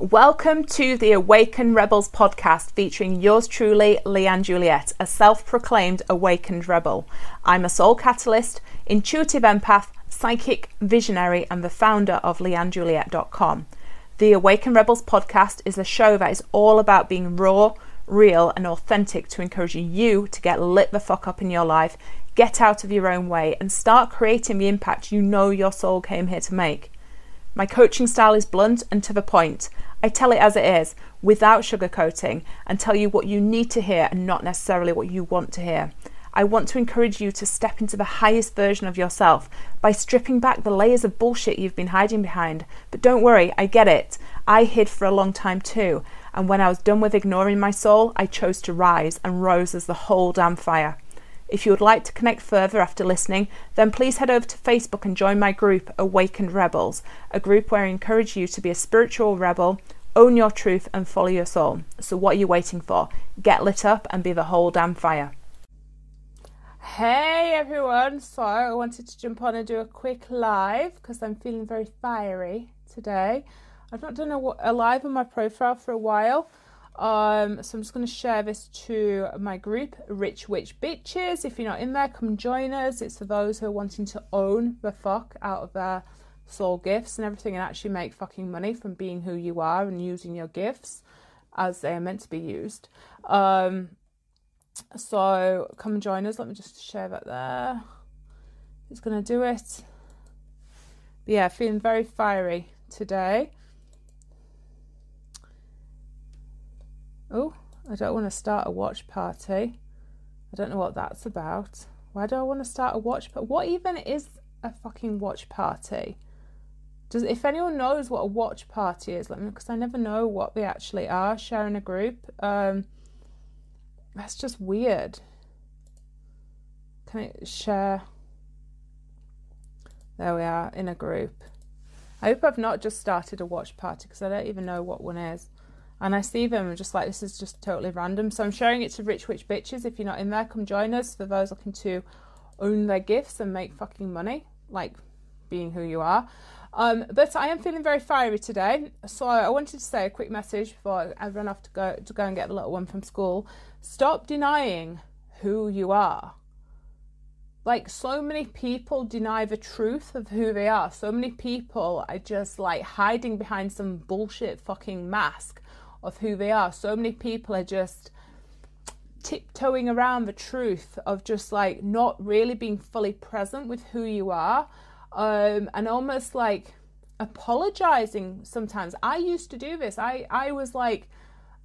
Welcome to the Awakened Rebels podcast featuring yours truly, Leanne Juliette, a self proclaimed awakened rebel. I'm a soul catalyst, intuitive empath, psychic visionary, and the founder of leannejuliette.com. The Awakened Rebels podcast is a show that is all about being raw, real, and authentic to encourage you to get lit the fuck up in your life, get out of your own way, and start creating the impact you know your soul came here to make. My coaching style is blunt and to the point. I tell it as it is, without sugarcoating, and tell you what you need to hear and not necessarily what you want to hear. I want to encourage you to step into the highest version of yourself by stripping back the layers of bullshit you've been hiding behind. But don't worry, I get it. I hid for a long time too, and when I was done with ignoring my soul, I chose to rise and rose as the whole damn fire. If you would like to connect further after listening, then please head over to Facebook and join my group, Awakened Rebels, a group where I encourage you to be a spiritual rebel, own your truth, and follow your soul. So, what are you waiting for? Get lit up and be the whole damn fire. Hey everyone, so I wanted to jump on and do a quick live because I'm feeling very fiery today. I've not done a, a live on my profile for a while. Um, so I'm just going to share this to my group, Rich Witch Bitches. If you're not in there, come join us. It's for those who are wanting to own the fuck out of their soul gifts and everything and actually make fucking money from being who you are and using your gifts as they are meant to be used. Um, so come join us. Let me just share that there. It's going to do it. But yeah, feeling very fiery today. Oh, I don't want to start a watch party. I don't know what that's about. Why do I want to start a watch party? What even is a fucking watch party? Does if anyone knows what a watch party is, let me because I never know what they actually are. Sharing a group, um, that's just weird. Can I share? There we are in a group. I hope I've not just started a watch party because I don't even know what one is and I see them I'm just like this is just totally random. So I'm sharing it to Rich Witch Bitches. If you're not in there, come join us. For those looking to own their gifts and make fucking money, like being who you are. Um, but I am feeling very fiery today, so I wanted to say a quick message before I run off to go to go and get the little one from school. Stop denying who you are. Like so many people deny the truth of who they are. So many people are just like hiding behind some bullshit fucking mask of who they are. So many people are just tiptoeing around the truth of just like not really being fully present with who you are um, and almost like apologizing sometimes. I used to do this. I, I was like,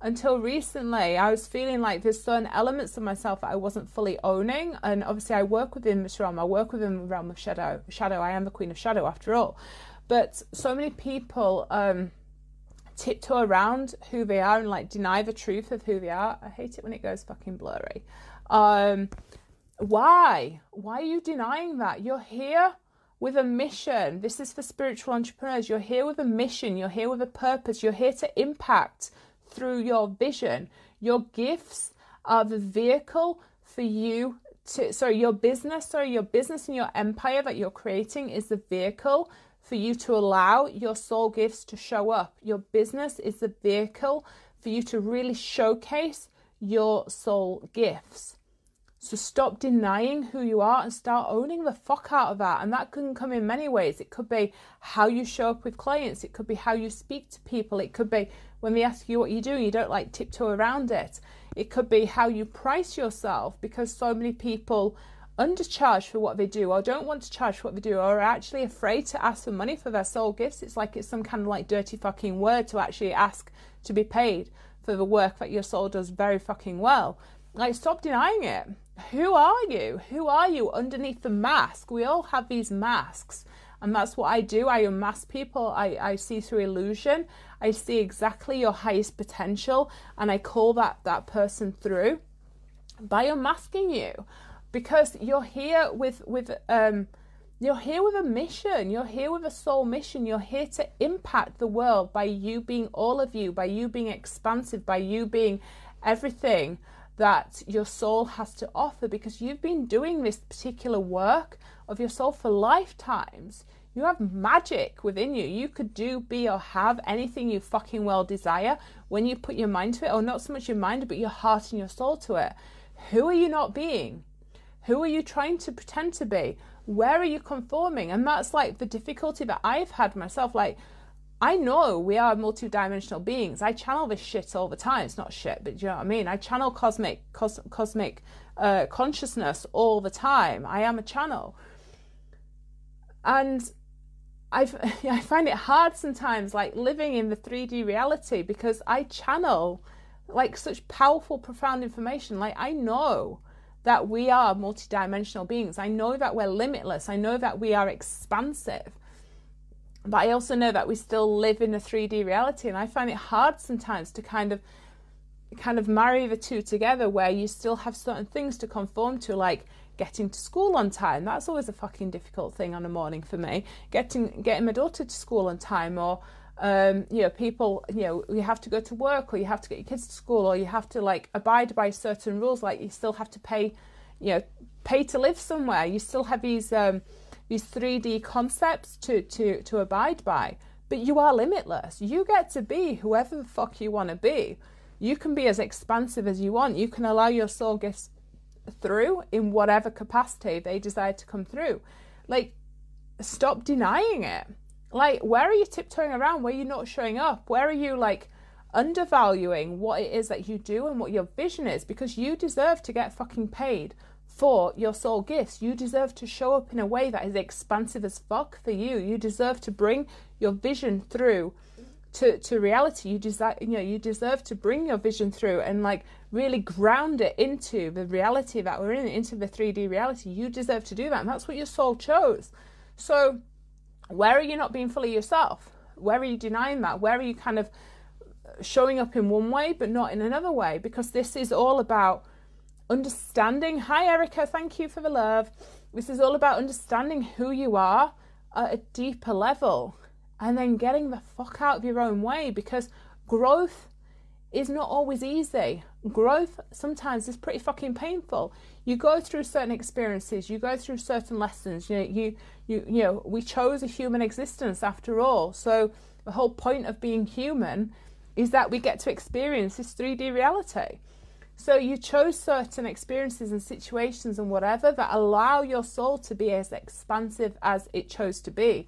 until recently, I was feeling like there's certain elements of myself that I wasn't fully owning. And obviously, I work within this realm. I work within the realm of shadow. Shadow. I am the queen of shadow, after all. But so many people um, tiptoe around who they are and like deny the truth of who they are. I hate it when it goes fucking blurry. Um, why? Why are you denying that? You're here with a mission. This is for spiritual entrepreneurs. You're here with a mission. You're here with a purpose. You're here to impact through your vision. Your gifts are the vehicle for you to, sorry, your business, sorry, your business and your empire that you're creating is the vehicle for you to allow your soul gifts to show up. Your business is the vehicle for you to really showcase your soul gifts. So stop denying who you are and start owning the fuck out of that. And that can come in many ways. It could be how you show up with clients, it could be how you speak to people, it could be when they ask you what you do you don't like tiptoe around it. It could be how you price yourself because so many people undercharge for what they do or don't want to charge for what they do or are actually afraid to ask for money for their soul gifts. It's like it's some kind of like dirty fucking word to actually ask to be paid for the work that your soul does very fucking well. Like, stop denying it. Who are you? Who are you underneath the mask? We all have these masks. And that's what I do. I unmask people. I, I see through illusion. I see exactly your highest potential and I call that, that person through by unmasking you because you're here with with um you're here with a mission you're here with a soul mission you're here to impact the world by you being all of you by you being expansive by you being everything that your soul has to offer because you've been doing this particular work of your soul for lifetimes You have magic within you. You could do, be, or have anything you fucking well desire when you put your mind to it, or not so much your mind, but your heart and your soul to it. Who are you not being? Who are you trying to pretend to be? Where are you conforming? And that's like the difficulty that I've had myself. Like, I know we are multidimensional beings. I channel this shit all the time. It's not shit, but you know what I mean? I channel cosmic, cos- cosmic uh, consciousness all the time. I am a channel. And I, I find it hard sometimes, like living in the 3D reality, because I channel like such powerful, profound information. Like, I know that we are multidimensional beings. I know that we're limitless. I know that we are expansive. But I also know that we still live in a 3D reality. And I find it hard sometimes to kind of kind of marry the two together where you still have certain things to conform to, like getting to school on time. That's always a fucking difficult thing on a morning for me. Getting getting my daughter to school on time or um, you know, people, you know, you have to go to work or you have to get your kids to school or you have to like abide by certain rules, like you still have to pay, you know, pay to live somewhere. You still have these um, these 3D concepts to, to, to abide by. But you are limitless. You get to be whoever the fuck you want to be. You can be as expansive as you want. You can allow your soul gifts through in whatever capacity they desire to come through. Like, stop denying it. Like, where are you tiptoeing around? Where are you not showing up? Where are you like undervaluing what it is that you do and what your vision is? Because you deserve to get fucking paid for your soul gifts. You deserve to show up in a way that is expansive as fuck for you. You deserve to bring your vision through to, to reality. You deserve, you know, you deserve to bring your vision through and like really ground it into the reality that we're in, into the 3D reality. You deserve to do that. And that's what your soul chose. So where are you not being fully yourself? Where are you denying that? Where are you kind of showing up in one way but not in another way? Because this is all about understanding. Hi, Erica. Thank you for the love. This is all about understanding who you are at a deeper level and then getting the fuck out of your own way because growth is not always easy. Growth sometimes is pretty fucking painful. You go through certain experiences, you go through certain lessons. You know, you you you know, we chose a human existence after all. So the whole point of being human is that we get to experience this 3D reality. So you chose certain experiences and situations and whatever that allow your soul to be as expansive as it chose to be.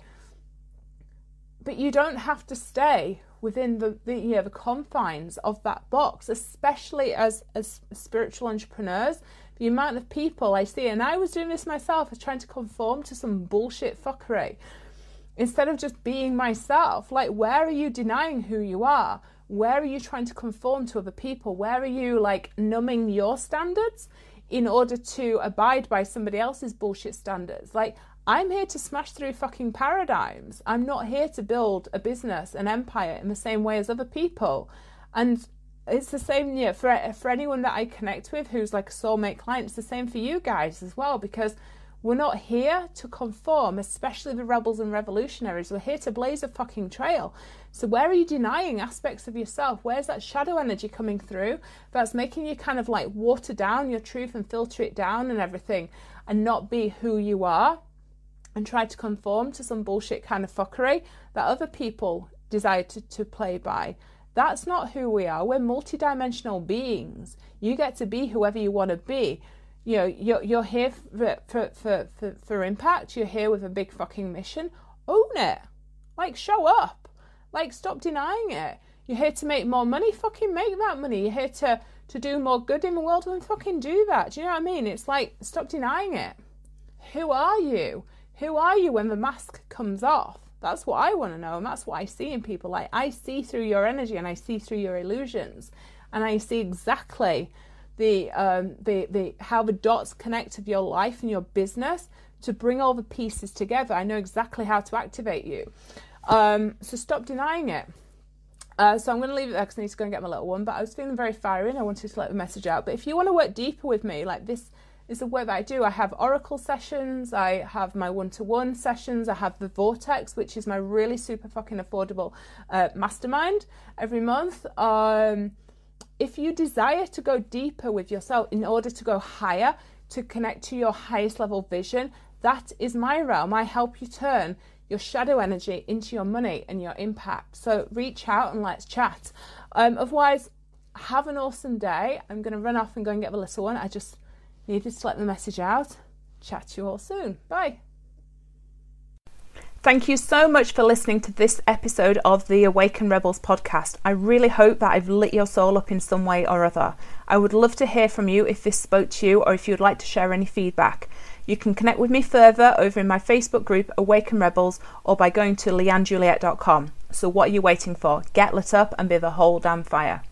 But you don't have to stay within the, the you know the confines of that box, especially as as spiritual entrepreneurs. The amount of people I see, and I was doing this myself, was trying to conform to some bullshit fuckery instead of just being myself. Like, where are you denying who you are? Where are you trying to conform to other people? Where are you like numbing your standards in order to abide by somebody else's bullshit standards? Like, I'm here to smash through fucking paradigms. I'm not here to build a business, an empire in the same way as other people. And it's the same yeah, for for anyone that I connect with who's like a soulmate client. It's the same for you guys as well because we're not here to conform, especially the rebels and revolutionaries. We're here to blaze a fucking trail. So where are you denying aspects of yourself? Where's that shadow energy coming through that's making you kind of like water down your truth and filter it down and everything and not be who you are? And try to conform to some bullshit kind of fuckery that other people desire to, to play by. That's not who we are. We're multidimensional beings. You get to be whoever you want to be. You know, you're, you're here for, for, for, for, for impact. You're here with a big fucking mission. Own it. Like, show up. Like, stop denying it. You're here to make more money. Fucking make that money. You're here to, to do more good in the world. Then fucking do that. Do you know what I mean? It's like, stop denying it. Who are you? Who are you when the mask comes off? That's what I want to know, and that's what I see in people. Like I see through your energy, and I see through your illusions, and I see exactly the um, the the how the dots connect of your life and your business to bring all the pieces together. I know exactly how to activate you. Um, so stop denying it. Uh, so I'm going to leave it there because I need to go and get my little one. But I was feeling very fiery and I wanted to let the message out. But if you want to work deeper with me, like this is the work that I do. I have Oracle sessions, I have my one to one sessions, I have the Vortex, which is my really super fucking affordable uh, mastermind every month. Um, if you desire to go deeper with yourself in order to go higher, to connect to your highest level vision, that is my realm. I help you turn your shadow energy into your money and your impact. So reach out and let's chat. Um, otherwise, have an awesome day. I'm going to run off and go and get the little one. I just needed to let the message out. Chat to you all soon. Bye. Thank you so much for listening to this episode of the Awaken Rebels podcast. I really hope that I've lit your soul up in some way or other. I would love to hear from you if this spoke to you or if you'd like to share any feedback. You can connect with me further over in my Facebook group Awaken Rebels or by going to leannejuliette.com. So, what are you waiting for? Get lit up and be the whole damn fire.